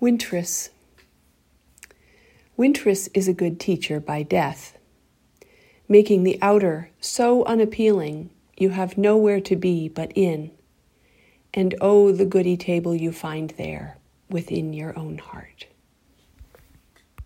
Wintress. Wintress is a good teacher by death, making the outer so unappealing you have nowhere to be but in. And oh, the goody table you find there within your own heart.